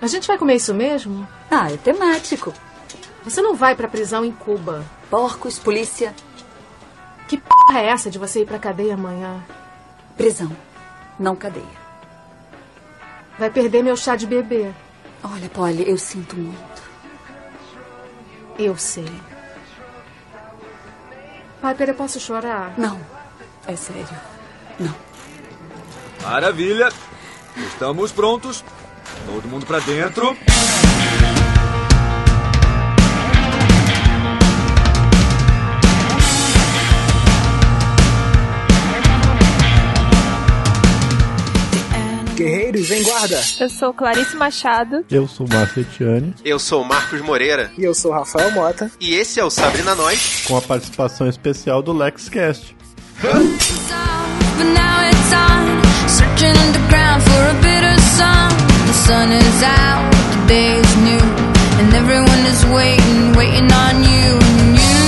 A gente vai comer isso mesmo? Ah, é temático. Você não vai pra prisão em Cuba. Porcos, polícia. Que porra é essa de você ir pra cadeia amanhã? Prisão, não cadeia. Vai perder meu chá de bebê. Olha, Polly, eu sinto muito. Eu sei. Piper, eu posso chorar? Não, é sério. Não. Maravilha. Estamos prontos. Todo mundo pra dentro. Guerreiros em guarda. Eu sou Clarice Machado. Eu sou Márcio Etiane. Eu sou Marcos Moreira. E eu sou Rafael Mota. E esse é o Sabrina Nós. Com a participação especial do LexCast. But sun. Is out, the day is new, and everyone is waiting, waiting on you. And you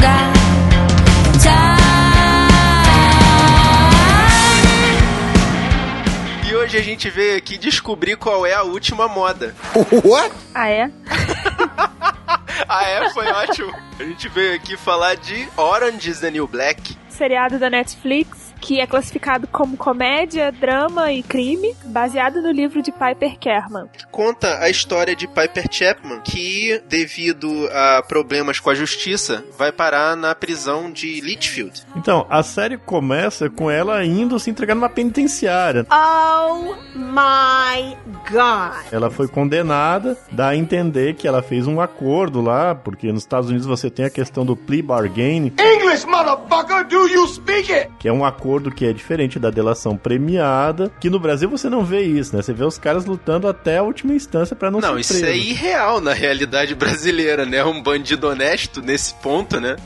got time. E hoje a gente veio aqui descobrir qual é a última moda. What? Ah, é? ah, é? Foi ótimo. A gente veio aqui falar de Orange is the New Black. Seriado da Netflix que é classificado como comédia, drama e crime, baseado no livro de Piper Kerman. Conta a história de Piper Chapman, que, devido a problemas com a justiça, vai parar na prisão de Litchfield. Então, a série começa com ela indo se entregar numa penitenciária. Oh my god! Ela foi condenada, dá a entender que ela fez um acordo lá, porque nos Estados Unidos você tem a questão do plea bargain. English, motherfucker, do you speak it? Que é um acordo que é diferente da delação premiada, que no Brasil você não vê isso, né? Você vê os caras lutando até a última instância para não, não ser isso é irreal na realidade brasileira, né? Um bandido honesto nesse ponto, né?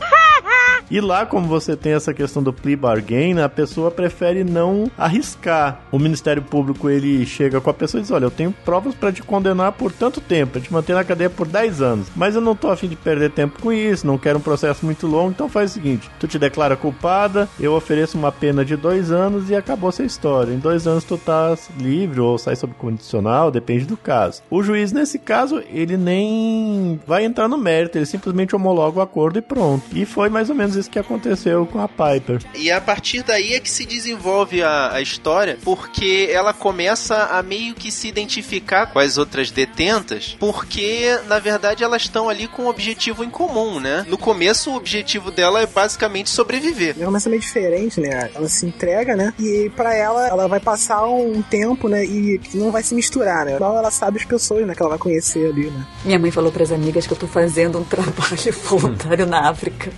E lá, como você tem essa questão do plea bargain, a pessoa prefere não arriscar. O Ministério Público ele chega com a pessoa e diz: Olha, eu tenho provas para te condenar por tanto tempo, pra te manter na cadeia por 10 anos, mas eu não tô afim de perder tempo com isso, não quero um processo muito longo, então faz o seguinte: tu te declara culpada, eu ofereço uma pena de dois anos e acabou essa história. Em dois anos tu tá livre ou sai sob condicional, depende do caso. O juiz, nesse caso, ele nem vai entrar no mérito, ele simplesmente homologa o acordo e pronto. E foi mais ou menos isso que aconteceu com a Piper. E a partir daí é que se desenvolve a, a, história, porque ela começa a meio que se identificar com as outras detentas, porque na verdade elas estão ali com um objetivo em comum, né? No começo o objetivo dela é basicamente sobreviver. Ela começa meio diferente, né? Ela se entrega, né? E para ela, ela vai passar um tempo, né? E não vai se misturar, né? Então ela sabe as pessoas, né? Que ela vai conhecer ali, né? Minha mãe falou para as amigas que eu tô fazendo um trabalho voluntário na África.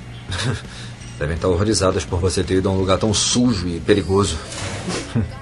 Devem estar horrorizadas por você ter ido a um lugar tão sujo e perigoso.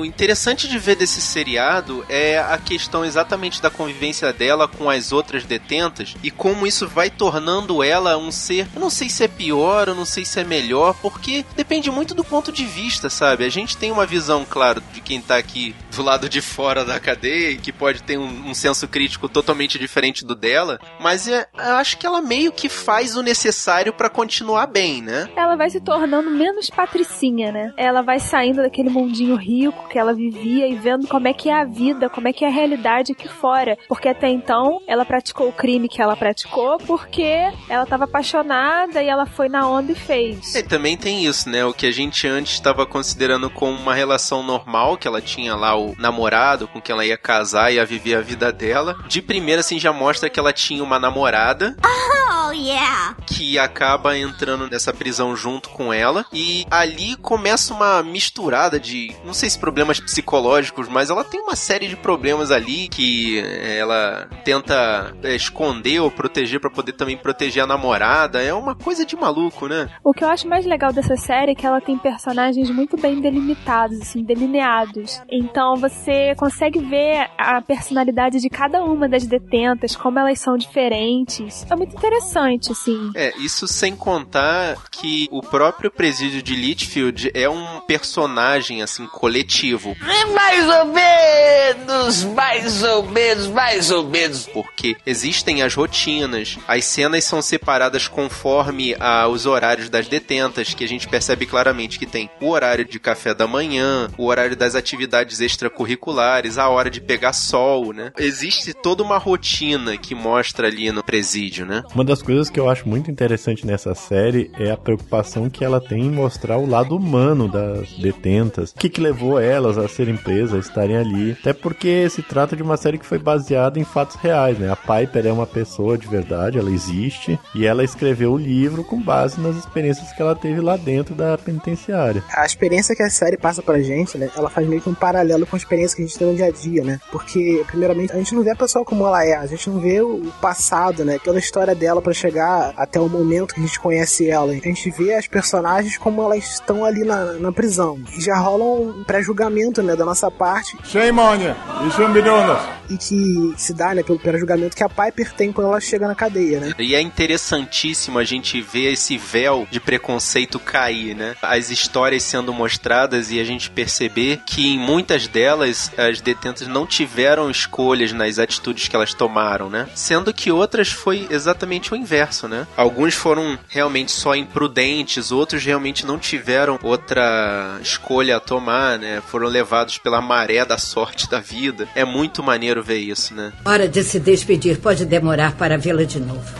O interessante de ver desse seriado é a questão exatamente da convivência dela com as outras detentas e como isso vai tornando ela um ser. Eu não sei se é pior, eu não sei se é melhor, porque depende muito do ponto de vista, sabe? A gente tem uma visão, claro, de quem tá aqui do lado de fora da cadeia e que pode ter um, um senso crítico totalmente diferente do dela, mas é, eu acho que ela meio que faz o necessário para continuar bem, né? Ela vai se tornando menos patricinha, né? Ela vai saindo daquele mundinho rico que ela vivia e vendo como é que é a vida, como é que é a realidade aqui fora. Porque até então ela praticou o crime que ela praticou porque ela estava apaixonada e ela foi na onda e fez. E também tem isso, né? O que a gente antes estava considerando como uma relação normal, que ela tinha lá o namorado com quem ela ia casar e ia viver a vida dela. De primeira, assim, já mostra que ela tinha uma namorada. Oh, yeah! Que acaba entrando nessa prisão junto com ela. E ali começa uma misturada de, não sei se problemas psicológicos, mas ela tem uma série de problemas ali que ela tenta esconder ou proteger para poder também proteger a namorada. É uma coisa de maluco, né? O que eu acho mais legal dessa série é que ela tem personagens muito bem delimitados, assim, delineados. Então você consegue ver a personalidade de cada uma das detentas, como elas são diferentes. É muito interessante. Interessante, assim. É, isso sem contar que o próprio presídio de Litchfield é um personagem, assim, coletivo. Mais ou menos, mais ou menos, mais ou menos. Porque existem as rotinas, as cenas são separadas conforme ah, os horários das detentas, que a gente percebe claramente que tem o horário de café da manhã, o horário das atividades extracurriculares, a hora de pegar sol, né? Existe toda uma rotina que mostra ali no presídio, né? Uma das coisas que eu acho muito interessante nessa série é a preocupação que ela tem em mostrar o lado humano das detentas. O que, que levou elas a serem presas, a estarem ali. Até porque se trata de uma série que foi baseada em fatos reais, né? A Piper é uma pessoa de verdade, ela existe, e ela escreveu o livro com base nas experiências que ela teve lá dentro da penitenciária. A experiência que a série passa pra gente, né? Ela faz meio que um paralelo com a experiência que a gente tem no dia a dia, né? Porque, primeiramente, a gente não vê a pessoa como ela é, a gente não vê o passado, né? Toda a história dela pra chegar até o momento que a gente conhece ela. A gente vê as personagens como elas estão ali na, na prisão. E já rola um pré-julgamento, né? Da nossa parte. Shame on you. You shouldn't. E que se dá, né? Pelo pré-julgamento que a Piper tem quando ela chega na cadeia, né? E é interessantíssimo a gente ver esse véu de preconceito cair, né? As histórias sendo mostradas e a gente perceber que em muitas delas as detentas não tiveram escolhas nas atitudes que elas tomaram, né? Sendo que outras foi exatamente o inverso, né? Alguns foram realmente só imprudentes, outros realmente não tiveram outra escolha a tomar, né? Foram levados pela maré da sorte da vida. É muito maneiro ver isso, né? Hora de se despedir. Pode demorar para vê-la de novo.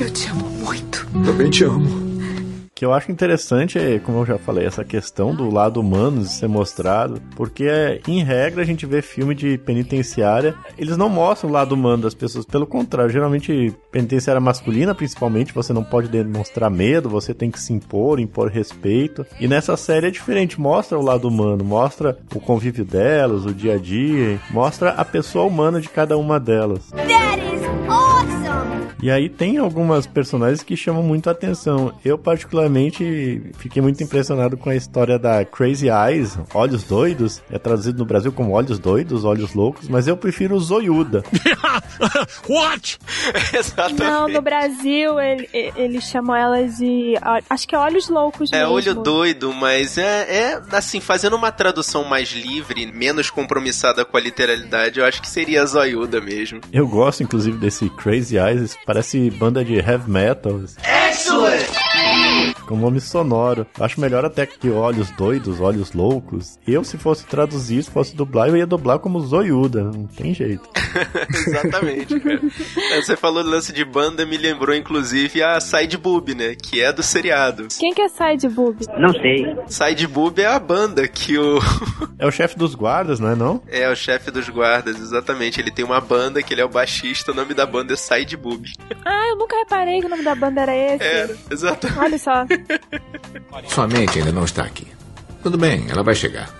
Eu te amo muito. Também te amo. Que eu acho interessante é, como eu já falei, essa questão do lado humano de ser mostrado, porque em regra a gente vê filme de penitenciária, eles não mostram o lado humano das pessoas, pelo contrário, geralmente penitenciária masculina, principalmente, você não pode demonstrar medo, você tem que se impor, impor respeito. E nessa série é diferente, mostra o lado humano, mostra o convívio delas, o dia a dia, mostra a pessoa humana de cada uma delas. Awesome! E aí tem algumas personagens que chamam muito a atenção. Eu, particularmente, fiquei muito impressionado com a história da Crazy Eyes, Olhos Doidos. É traduzido no Brasil como Olhos Doidos, Olhos Loucos, mas eu prefiro Zoiuda. What? Exatamente. Não, no Brasil ele, ele chamam elas de. Acho que é olhos loucos É mesmo. olho doido, mas é, é assim, fazendo uma tradução mais livre, menos compromissada com a literalidade, eu acho que seria zoiuda mesmo. Eu gosto, inclusive, desse Crazy Eyes, parece banda de heavy metal. Excellent! Com nome sonoro. Acho melhor até que Olhos Doidos, Olhos Loucos. Eu, se fosse traduzir, se fosse dublar, eu ia dublar como Zoiuda. Não tem jeito. Exatamente, cara. Você falou do lance de banda, me lembrou inclusive a Side Boob, né? Que é do seriado. Quem que é Side Boob? Não sei. Side Boob é a banda que o. É o chefe dos guardas, não é não? É o chefe dos guardas, exatamente. Ele tem uma banda que ele é o baixista, o nome da banda é Side Boob. Ah, eu nunca reparei que o nome da banda era esse. É, exatamente. Olha só. Sua mente ainda não está aqui. Tudo bem, ela vai chegar.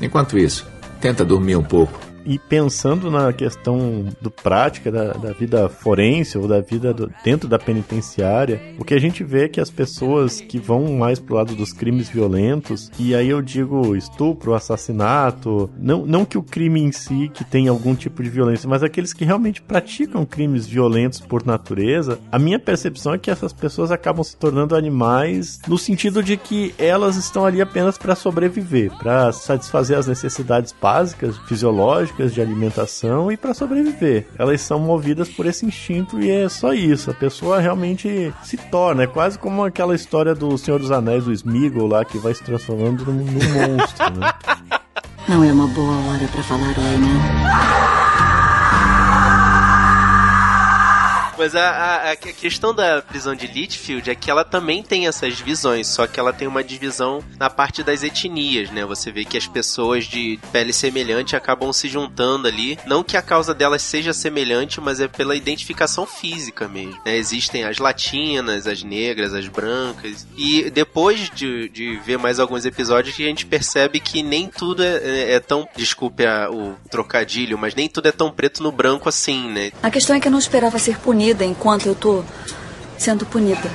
Enquanto isso, tenta dormir um pouco. E pensando na questão do prática da, da vida forense ou da vida do- dentro da penitenciária, o que a gente vê é que as pessoas que vão mais pro lado dos crimes violentos, e aí eu digo estupro, assassinato, não, não que o crime em si que tem algum tipo de violência, mas aqueles que realmente praticam crimes violentos por natureza, a minha percepção é que essas pessoas acabam se tornando animais no sentido de que elas estão ali apenas para sobreviver, para satisfazer as necessidades básicas, fisiológicas, de alimentação e para sobreviver. Elas são movidas por esse instinto e é só isso. A pessoa realmente se torna, é quase como aquela história do Senhor dos Anéis, do Smeagol lá, que vai se transformando num, num monstro, né? Não é uma boa hora para falar oi, né? Mas a, a- a questão da prisão de Litchfield é que ela também tem essas visões, só que ela tem uma divisão na parte das etnias, né? Você vê que as pessoas de pele semelhante acabam se juntando ali. Não que a causa delas seja semelhante, mas é pela identificação física mesmo. né? Existem as latinas, as negras, as brancas. E depois de, de ver mais alguns episódios, a gente percebe que nem tudo é, é- é tão. Desculpe a- o trocadilho, mas nem tudo é tão preto no branco assim, né? A questão é que eu não esperava ser punida enquanto eu tô sendo punida.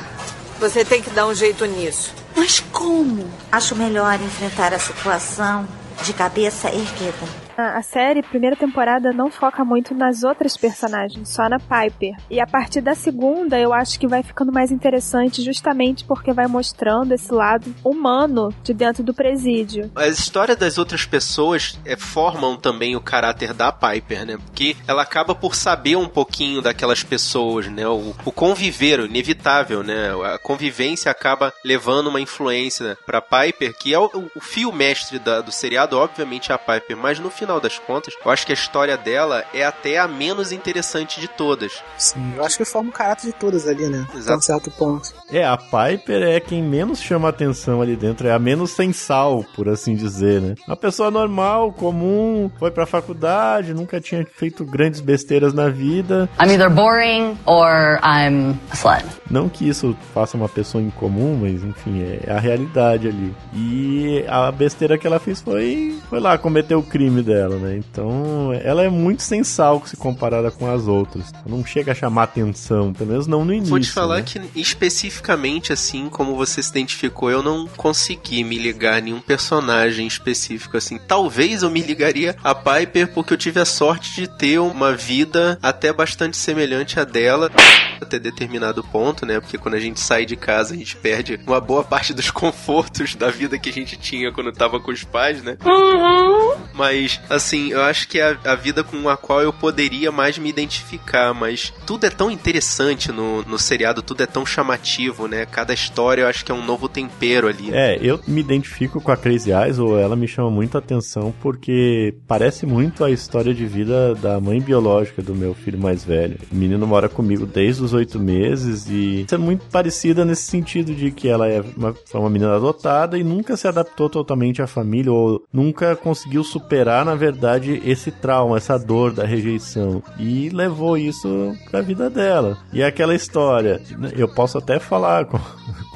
Você tem que dar um jeito nisso. Mas como? Acho melhor enfrentar a situação de cabeça erguida. A, a série, primeira temporada, não foca muito nas outras personagens, só na Piper. E a partir da segunda, eu acho que vai ficando mais interessante justamente porque vai mostrando esse lado humano de dentro do presídio. As histórias das outras pessoas é, formam também o caráter da Piper, né? Porque ela acaba por saber um pouquinho daquelas pessoas, né? O, o conviver, o inevitável, né? A convivência acaba levando uma influência pra Piper, que é o, o fio mestre da, do seriado, obviamente é a Piper, mas no final das contas, eu acho que a história dela é até a menos interessante de todas. Sim, eu acho que forma o caráter de todas ali, né? Até Exato. um certo ponto. É, a Piper é quem menos chama atenção ali dentro, é a menos sem sal, por assim dizer, né? Uma pessoa normal, comum, foi pra faculdade, nunca tinha feito grandes besteiras na vida. I'm either boring or I'm a slut. Não que isso faça uma pessoa incomum, mas enfim, é a realidade ali. E a besteira que ela fez foi, foi lá cometer o crime dela, né? Então, ela é muito sem sal se comparada com as outras. Não chega a chamar atenção, pelo menos não no início. Vou te falar né? que especificamente assim, como você se identificou, eu não consegui me ligar a nenhum personagem específico assim. Talvez eu me ligaria a Piper porque eu tive a sorte de ter uma vida até bastante semelhante à dela até determinado ponto, né? Porque quando a gente sai de casa, a gente perde uma boa parte dos confortos da vida que a gente tinha quando tava com os pais, né? Mas, assim, eu acho que é a, a vida com a qual eu poderia mais me identificar, mas tudo é tão interessante no, no seriado, tudo é tão chamativo, né? Cada história eu acho que é um novo tempero ali. É, eu me identifico com a Crazy Eyes, ou ela me chama muito a atenção, porque parece muito a história de vida da mãe biológica do meu filho mais velho. O menino mora comigo desde os oito meses e é muito parecida nesse sentido de que ela é uma, uma menina adotada e nunca se adaptou totalmente à família, ou nunca conseguiu superar, na verdade, esse trauma, essa dor da rejeição. E levou isso pra vida dela. E é aquela história, eu posso até falar com,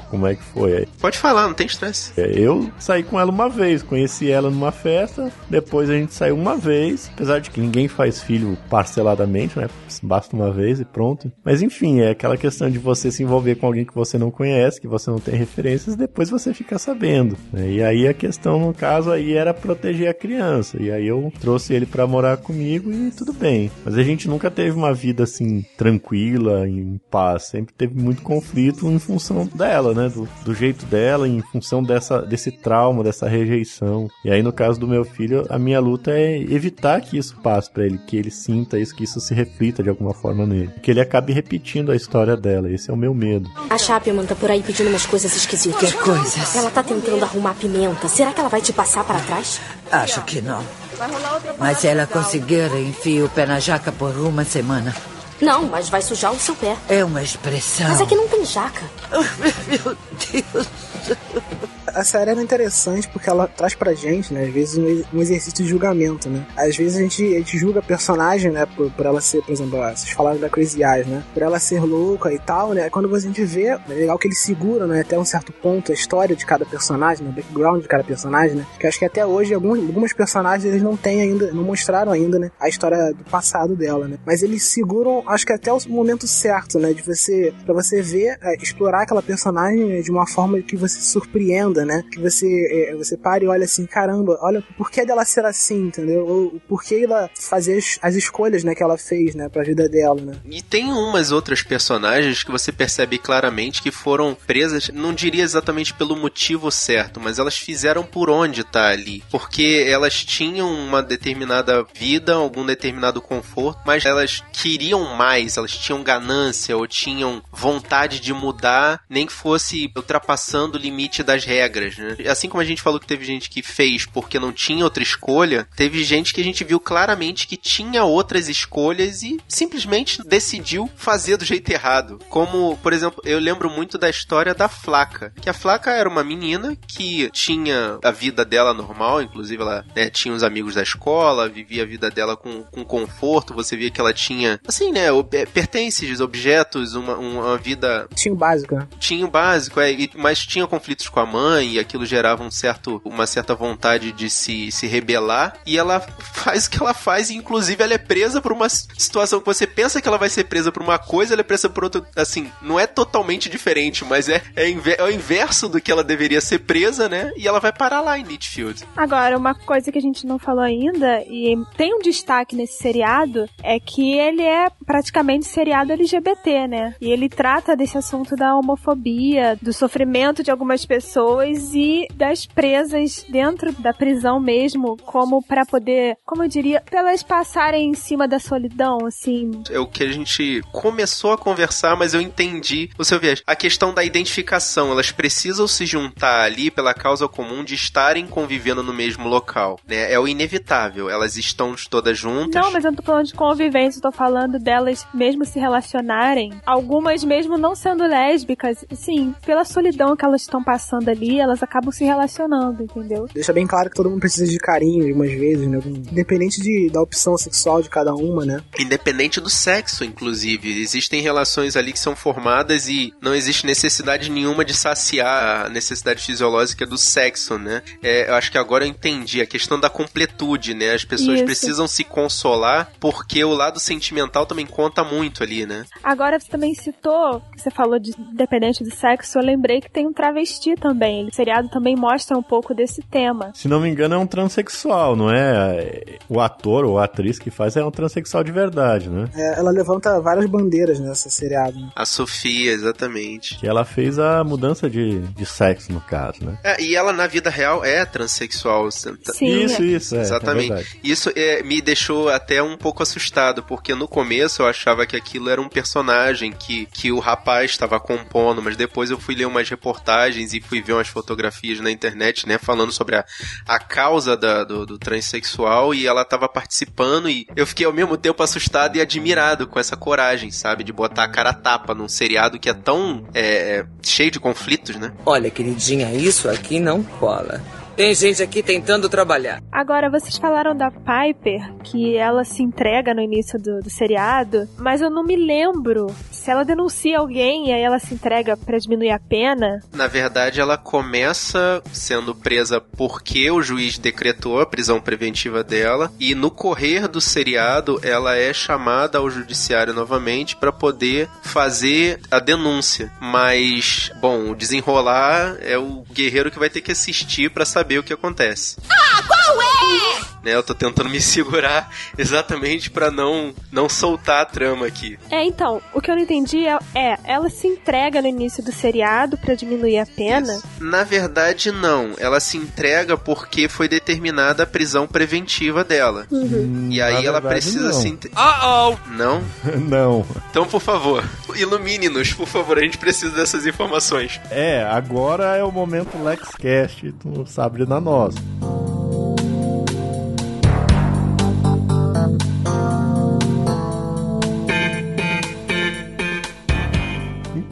como é que foi. Pode falar, não tem estresse. É, Eu saí com ela uma vez, conheci ela numa festa, depois a gente saiu uma vez, apesar de que ninguém faz filho parceladamente, né? Basta uma vez e pronto. Mas enfim, é aquela questão de você se envolver com alguém que você não conhece, que você não tem referências, depois você fica sabendo. né? E aí a questão, no caso, aí era proteger a criança. E aí eu trouxe ele pra morar comigo e tudo bem. Mas a gente nunca teve uma vida assim, tranquila, em paz. Sempre teve muito conflito em função dela, né? Do, do jeito dela, em função dessa, desse trauma, dessa rejeição. E aí, no caso do meu filho, a minha luta é evitar que isso passe pra ele, que ele sinta isso, que isso se reflita de alguma forma nele. Que ele acabe repetindo a história dela. Esse é o meu medo. A Chapman tá por aí pedindo umas coisas esquisitas. Que coisas? Ela tá tentando arrumar pimenta. Será que ela vai te passar para trás? Acho que não. Mas se ela conseguir, enfia o pé na jaca por uma semana. Não, mas vai sujar o seu pé. É uma expressão. Mas é que não tem jaca. Meu Deus. A série era interessante porque ela traz pra gente, né, às vezes, um, exercício de julgamento, né? Às vezes a gente, a gente julga a personagem, né, por, por ela ser, por exemplo, ah, vocês falaram da Crazy Eyes, né? Por ela ser louca e tal, né? Quando a gente vê, é legal que eles seguram, né, até um certo ponto a história de cada personagem, né, o background de cada personagem, né? Que acho que até hoje alguns, algumas personagens eles não têm ainda, não mostraram ainda, né, a história do passado dela, né? Mas eles seguram, acho que até o momento certo, né, de você, para você ver, é, explorar aquela personagem né, de uma forma que você se surpreenda, né? Que você, é, você pare e olha assim, caramba, olha o porquê dela ser assim, entendeu? Ou o porquê ela fazer as, as escolhas, né, que ela fez, né, pra vida dela, né? E tem umas outras personagens que você percebe claramente que foram presas, não diria exatamente pelo motivo certo, mas elas fizeram por onde tá ali. Porque elas tinham uma determinada vida, algum determinado conforto, mas elas queriam mais, elas tinham ganância ou tinham vontade de mudar, nem que fosse ultrapassando o limite das regras, né? Assim como a gente falou que teve gente que fez porque não tinha outra escolha, teve gente que a gente viu claramente que tinha outras escolhas e simplesmente decidiu fazer do jeito errado. Como, por exemplo, eu lembro muito da história da Flaca, que a Flaca era uma menina que tinha a vida dela normal, inclusive ela né, tinha os amigos da escola, vivia a vida dela com, com conforto, você via que ela tinha, assim, né, é, pertences, objetos, uma, uma vida Tinha o básico, né? tinha o básico, é, e- mas tinha conflitos com a mãe, e aquilo gerava um certo, uma certa vontade de se, se rebelar e ela faz o que ela faz e inclusive ela é presa por uma situação que você pensa que ela vai ser presa por uma coisa, ela é presa por outra, assim, não é totalmente diferente, mas é, é, é o inverso do que ela deveria ser presa, né? E ela vai parar lá em Nitfield. Agora, uma coisa que a gente não falou ainda, e tem um destaque nesse seriado, é que ele é praticamente seriado LGBT, né? E ele trata desse assunto da homofobia, do sofrimento de algumas pessoas e das presas dentro da prisão mesmo, como para poder, como eu diria, pra elas passarem em cima da solidão, assim. É o que a gente começou a conversar, mas eu entendi o seu viés. A questão da identificação, elas precisam se juntar ali pela causa comum de estarem convivendo no mesmo local, né? É o inevitável, elas estão todas juntas. Não, mas eu não tô falando de convivência, eu tô falando delas mesmo se relacionarem. Algumas mesmo não sendo lésbicas, sim, pela solidão que elas estão passando ali, elas acabam se relacionando, entendeu? Deixa bem claro que todo mundo precisa de carinho algumas vezes, né? Independente de, da opção sexual de cada uma, né? Independente do sexo, inclusive. Existem relações ali que são formadas e não existe necessidade nenhuma de saciar a necessidade fisiológica do sexo, né? É, eu acho que agora eu entendi a questão da completude, né? As pessoas Isso. precisam se consolar porque o lado sentimental também conta muito ali, né? Agora você também citou, que você falou de independente do sexo, eu lembrei que tem um travesti também. O seriado também mostra um pouco desse tema. Se não me engano, é um transexual, não é? O ator ou a atriz que faz é um transexual de verdade, né? É, ela levanta várias bandeiras nessa seriado. Né? A Sofia, exatamente. Que ela fez a mudança de, de sexo, no caso, né? É, e ela, na vida real, é transexual. Sim, isso, isso, é, Exatamente. É isso é, me deixou até um pouco assustado, porque no começo eu achava que aquilo era um personagem que, que o rapaz estava compondo, mas depois eu fui ler umas reportagens e fui ver umas fotografias na internet, né, falando sobre a, a causa da, do, do transexual e ela estava participando e eu fiquei ao mesmo tempo assustado e admirado com essa coragem, sabe, de botar a cara a tapa num seriado que é tão é, cheio de conflitos, né? Olha, queridinha, isso aqui não cola. Tem gente aqui tentando trabalhar. Agora, vocês falaram da Piper, que ela se entrega no início do, do seriado, mas eu não me lembro se ela denuncia alguém e aí ela se entrega pra diminuir a pena. Na verdade, ela começa sendo presa porque o juiz decretou a prisão preventiva dela e no correr do seriado ela é chamada ao judiciário novamente para poder fazer a denúncia. Mas, bom, o desenrolar é o guerreiro que vai ter que assistir para saber o que acontece. Ah, qual é? Né, eu tô tentando me segurar exatamente para não não soltar a trama aqui. É, então, o que eu não entendi é, é ela se entrega no início do seriado para diminuir a pena. Isso. Na verdade, não. Ela se entrega porque foi determinada a prisão preventiva dela. Uhum. E aí Na ela precisa não. se. entre- Oh, oh! Não? não. Então, por favor, ilumine-nos, por favor. A gente precisa dessas informações. É, agora é o momento LexCast do Sabre na Nós.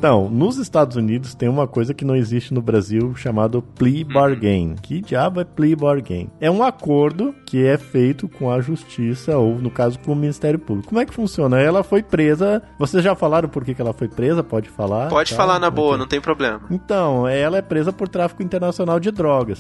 Então, nos Estados Unidos tem uma coisa que não existe no Brasil chamado plea bargain. Que diabo é plea bargain? É um acordo que é feito com a justiça ou, no caso, com o Ministério Público. Como é que funciona? Ela foi presa. Vocês já falaram por que que ela foi presa? Pode falar? Pode Tá? falar na boa, não tem problema. Então, ela é presa por tráfico internacional de drogas.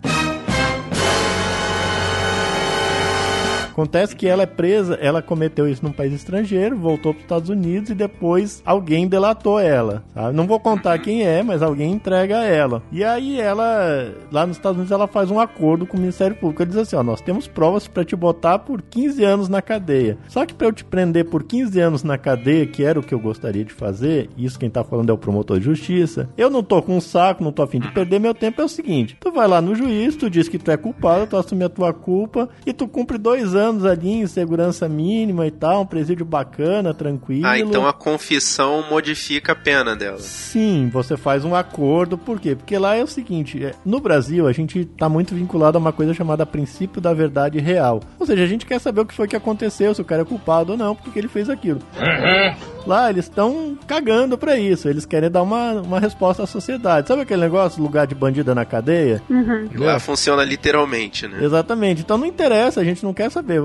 Acontece que ela é presa, ela cometeu isso num país estrangeiro, voltou para os Estados Unidos e depois alguém delatou ela. sabe? Não vou contar quem é, mas alguém entrega ela. E aí ela, lá nos Estados Unidos, ela faz um acordo com o Ministério Público. Ele diz assim: ó, nós temos provas para te botar por 15 anos na cadeia. Só que para eu te prender por 15 anos na cadeia, que era o que eu gostaria de fazer, isso quem tá falando é o promotor de justiça, eu não tô com um saco, não tô afim de perder meu tempo. É o seguinte: tu vai lá no juiz, tu diz que tu é culpado, tu assume a tua culpa e tu cumpre dois anos ali em segurança mínima e tal, um presídio bacana, tranquilo. Ah, então a confissão modifica a pena dela. Sim, você faz um acordo, por quê? Porque lá é o seguinte, é, no Brasil a gente tá muito vinculado a uma coisa chamada princípio da verdade real. Ou seja, a gente quer saber o que foi que aconteceu, se o cara é culpado ou não, porque ele fez aquilo. Lá, eles estão cagando pra isso. Eles querem dar uma, uma resposta à sociedade. Sabe aquele negócio, lugar de bandida na cadeia? Uhum. Lá funciona literalmente, né? Exatamente. Então não interessa, a gente não quer saber.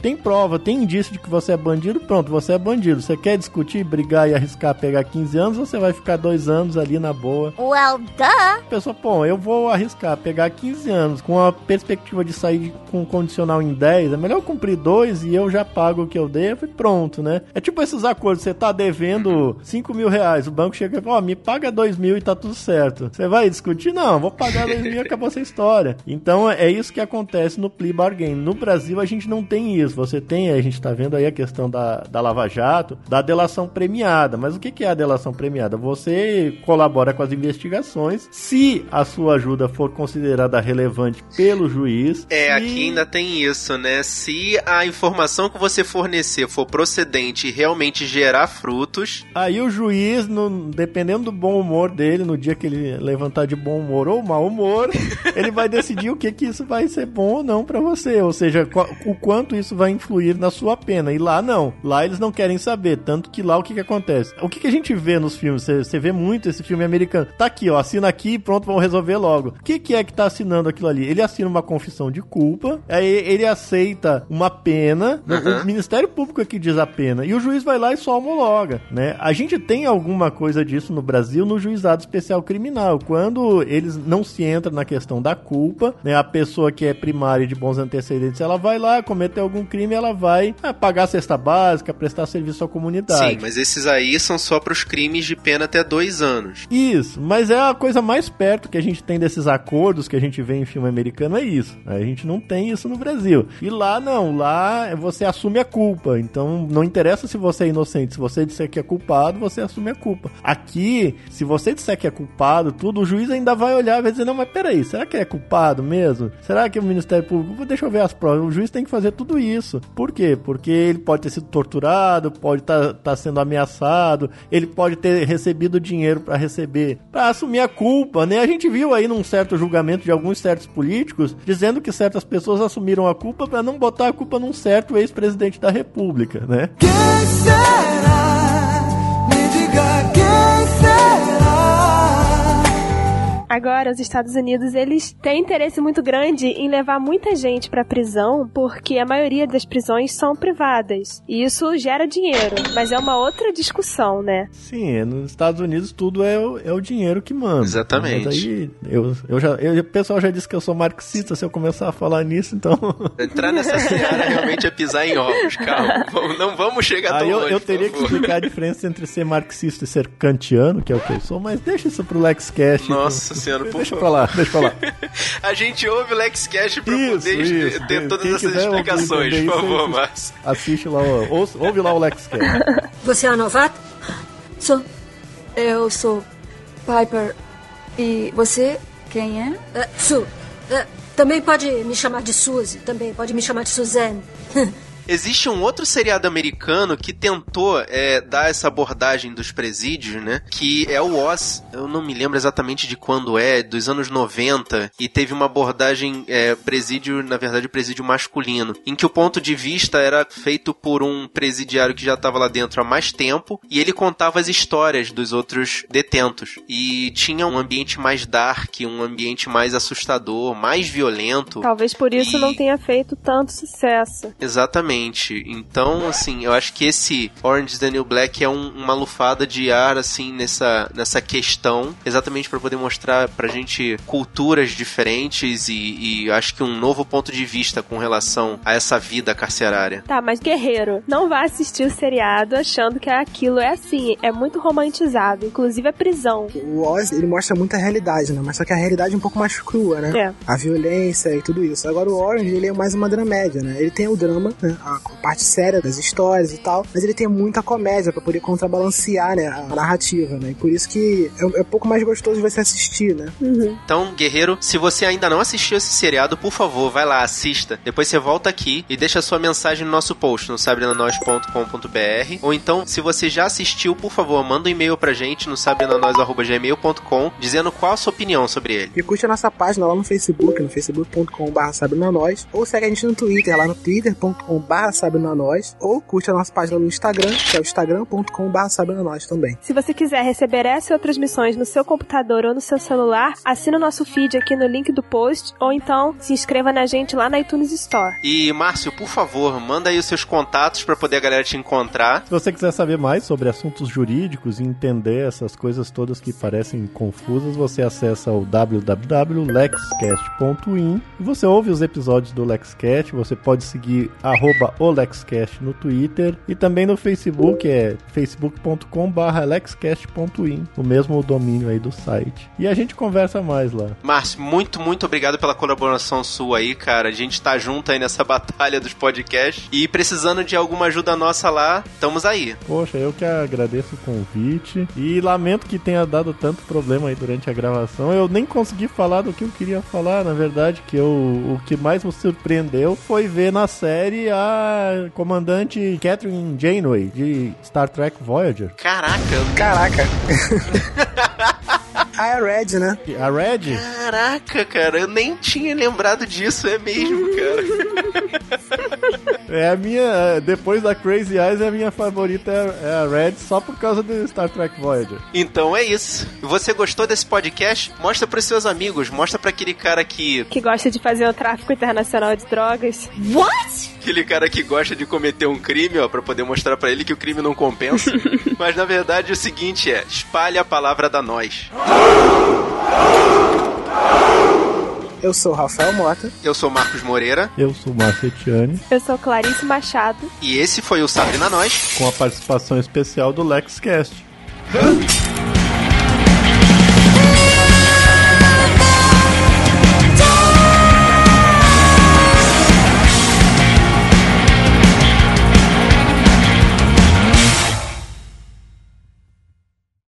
Tem prova, tem indício de que você é bandido, pronto, você é bandido. Você quer discutir, brigar e arriscar pegar 15 anos, você vai ficar dois anos ali na boa. Well, duh. A pessoa, pô, eu vou arriscar pegar 15 anos com a perspectiva de sair com um condicional em 10, é melhor eu cumprir dois e eu já pago o que eu devo e pronto, né? É tipo esses acordos, você tá devendo 5 mil reais, o banco chega e fala, ó, me paga 2 mil e tá tudo certo. Você vai discutir? Não, vou pagar 2 mil e acabou essa história. Então é isso que acontece no plea bargain. No Brasil a gente não tem isso. Você tem, a gente tá vendo aí a questão da, da Lava Jato, da delação premiada. Mas o que que é a delação premiada? Você colabora com as investigações se a sua ajuda for considerada relevante pelo juiz. É, aqui ainda tem isso, né? Se a informação que você fornecer for procedente e realmente gerar frutos, Aí o juiz, no- dependendo do bom humor dele, no dia que ele levantar de bom humor ou mau humor, ele vai decidir o que que isso vai ser bom ou não pra você. Ou seja, o quanto isso vai influir na sua pena. E lá não. Lá eles não querem saber. Tanto que lá o que que acontece? O que que a gente vê nos filmes? Você vê muito esse filme americano. Tá aqui, ó, assina aqui e pronto, vamos resolver logo. O que que é que tá assinando aquilo ali? Ele assina uma confissão de culpa, aí ele aceita uma pena, Uhum. o Ministério Público é que diz a pena, e o juiz vai lá e só homologa, né? A gente tem alguma coisa disso no Brasil no juizado especial criminal, quando eles não se entra na questão da culpa, né? A pessoa que é primária de bons antecedentes, ela vai lá, cometer algum crime, ela vai ah, pagar a cesta básica, prestar serviço à comunidade. sim, mas esses aí são só pros crimes de pena até dois anos. Isso, mas é a coisa mais perto que a gente tem desses acordos que a gente vê em filme americano, é isso. A gente não tem isso no Brasil. E lá não, lá você assume a culpa. Então não interessa se você é inocente, você disser que é culpado, você assume a culpa. Aqui, se você disser que é culpado, tudo, o juiz ainda vai olhar e vai dizer: não, mas peraí, será que é culpado mesmo? Será que o Ministério Público. Deixa eu ver as provas. O juiz tem que fazer tudo isso. Por quê? Porque ele pode ter sido torturado, pode estar sendo ameaçado, ele pode ter recebido dinheiro para receber, para assumir a culpa, né? A gente viu aí num certo julgamento de alguns certos políticos dizendo que certas pessoas assumiram a culpa para não botar a culpa num certo ex-presidente da República, né? Me Agora, os Estados Unidos, eles têm interesse muito grande em levar muita gente pra prisão, porque a maioria das prisões são privadas. E isso gera dinheiro, mas é uma outra discussão, né? Sim, é, nos Estados Unidos tudo é o, é o dinheiro que manda. Exatamente. Mas aí, eu, eu já, eu- o pessoal já disse que eu sou marxista se eu começar a falar nisso, então. Entrar nessa seara realmente é pisar em ovos, calma. Não vamos chegar tão Aí eu, longe, eu teria que explicar a diferença entre ser marxista e ser kantiano, que é o que eu sou, mas deixa isso pro LexCast. Nossa senhora, por Deixa favor. pra lá, deixa pra lá. A gente ouve o LexCast pra Isso, poder isso. ter todas Quem essas explicações, por isso, favor, isso. Márcio. Assiste lá, o- ouve, ouve lá o LexCast. Você é a novata? Sou. Eu sou Piper. E você? Quem é? Su. Ah, também pode me chamar de Suzy. Também pode me chamar de Suzanne. Existe um outro seriado americano que tentou é, dar essa abordagem dos presídios, né? Que é o Oz. Eu não me lembro exatamente de quando é, dos anos 90. E teve uma abordagem é, presídio, na verdade, presídio masculino. Em que o ponto de vista era feito por um presidiário que já estava lá dentro há mais tempo. E ele contava as histórias dos outros detentos. E tinha um ambiente mais dark, um ambiente mais assustador, mais violento. Talvez por isso não tenha feito tanto sucesso. Exatamente. Então, assim, eu acho que esse Orange is the New Black é um- uma lufada de ar, assim, nessa, nessa questão, exatamente para poder mostrar pra gente culturas diferentes e, e acho que um novo ponto de vista com relação a essa vida carcerária. Tá, mas guerreiro, não vá assistir o seriado achando que aquilo é assim, é muito romantizado, inclusive a prisão. O Oz, ele mostra muita realidade, né? Mas só que a realidade é um pouco mais crua, né? É. A violência e tudo isso. Agora o Orange, ele é mais uma dramédia, né? Ele tem o drama, né? A parte séria das histórias e tal, mas ele tem muita comédia pra poder contrabalancear, né? A narrativa, né? E por isso que é, é um pouco mais gostoso de você assistir, né? Então, guerreiro, se você ainda não assistiu esse seriado, por favor, vai lá, assista. Depois você volta aqui e deixa sua mensagem no nosso post no sabrinanois.com.br. Ou então, se você já assistiu, por favor, manda um e-mail pra gente no sabrinanois.gmail.com dizendo qual a sua opinião sobre ele. E curte a nossa página lá no Facebook, no facebook.com.br sabrinanois, ou segue a gente no Twitter, lá no twitter.com.br barra Nós ou curte a nossa página no Instagram, que é o instagram.com barra Nós também. Se você quiser receber essa e outras missões no seu computador ou no seu celular, assina o nosso feed aqui no link do post ou então se inscreva na gente lá na iTunes Store. E Márcio, por favor, manda aí os seus contatos para poder a galera te encontrar. Se você quiser saber mais sobre assuntos jurídicos e entender essas coisas todas que parecem confusas, você acessa o www.lexcast.in e você ouve os episódios do LexCast. Você pode seguir arroba o LexCast no Twitter e também no Facebook, é facebook.com/lexcast.in, o mesmo domínio aí do site. E a gente conversa mais lá. Márcio, muito, muito obrigado pela colaboração sua aí, cara. A gente tá junto aí nessa batalha dos podcasts e precisando de alguma ajuda nossa lá, estamos aí. Poxa, eu que agradeço o convite e lamento que tenha dado tanto problema aí durante a gravação. Eu nem consegui falar do que eu queria falar, na verdade, que eu, o que mais me surpreendeu foi ver na série a comandante Catherine Janeway de Star Trek Voyager. Caraca! Caraca! Ah, é a Red, né? A Red? Caraca, cara, eu nem tinha lembrado disso, é mesmo, cara. É a minha. Depois da Crazy Eyes, a minha favorita é a Red, só por causa do Star Trek Voyager. Então é isso. Você gostou desse podcast? Mostra pros seus amigos, mostra pra aquele cara que. Que gosta de fazer o tráfico internacional de drogas. What? Aquele cara que gosta de cometer um crime, ó, pra poder mostrar pra ele que o crime não compensa. Mas na verdade o seguinte é: espalhe a palavra da nós. Eu sou Rafael Mota. Eu sou Marcos Moreira. Eu sou Márcio Etiane. Eu sou Clarice Machado. E esse foi o Sabrina Nós. Com a participação especial do LexCast.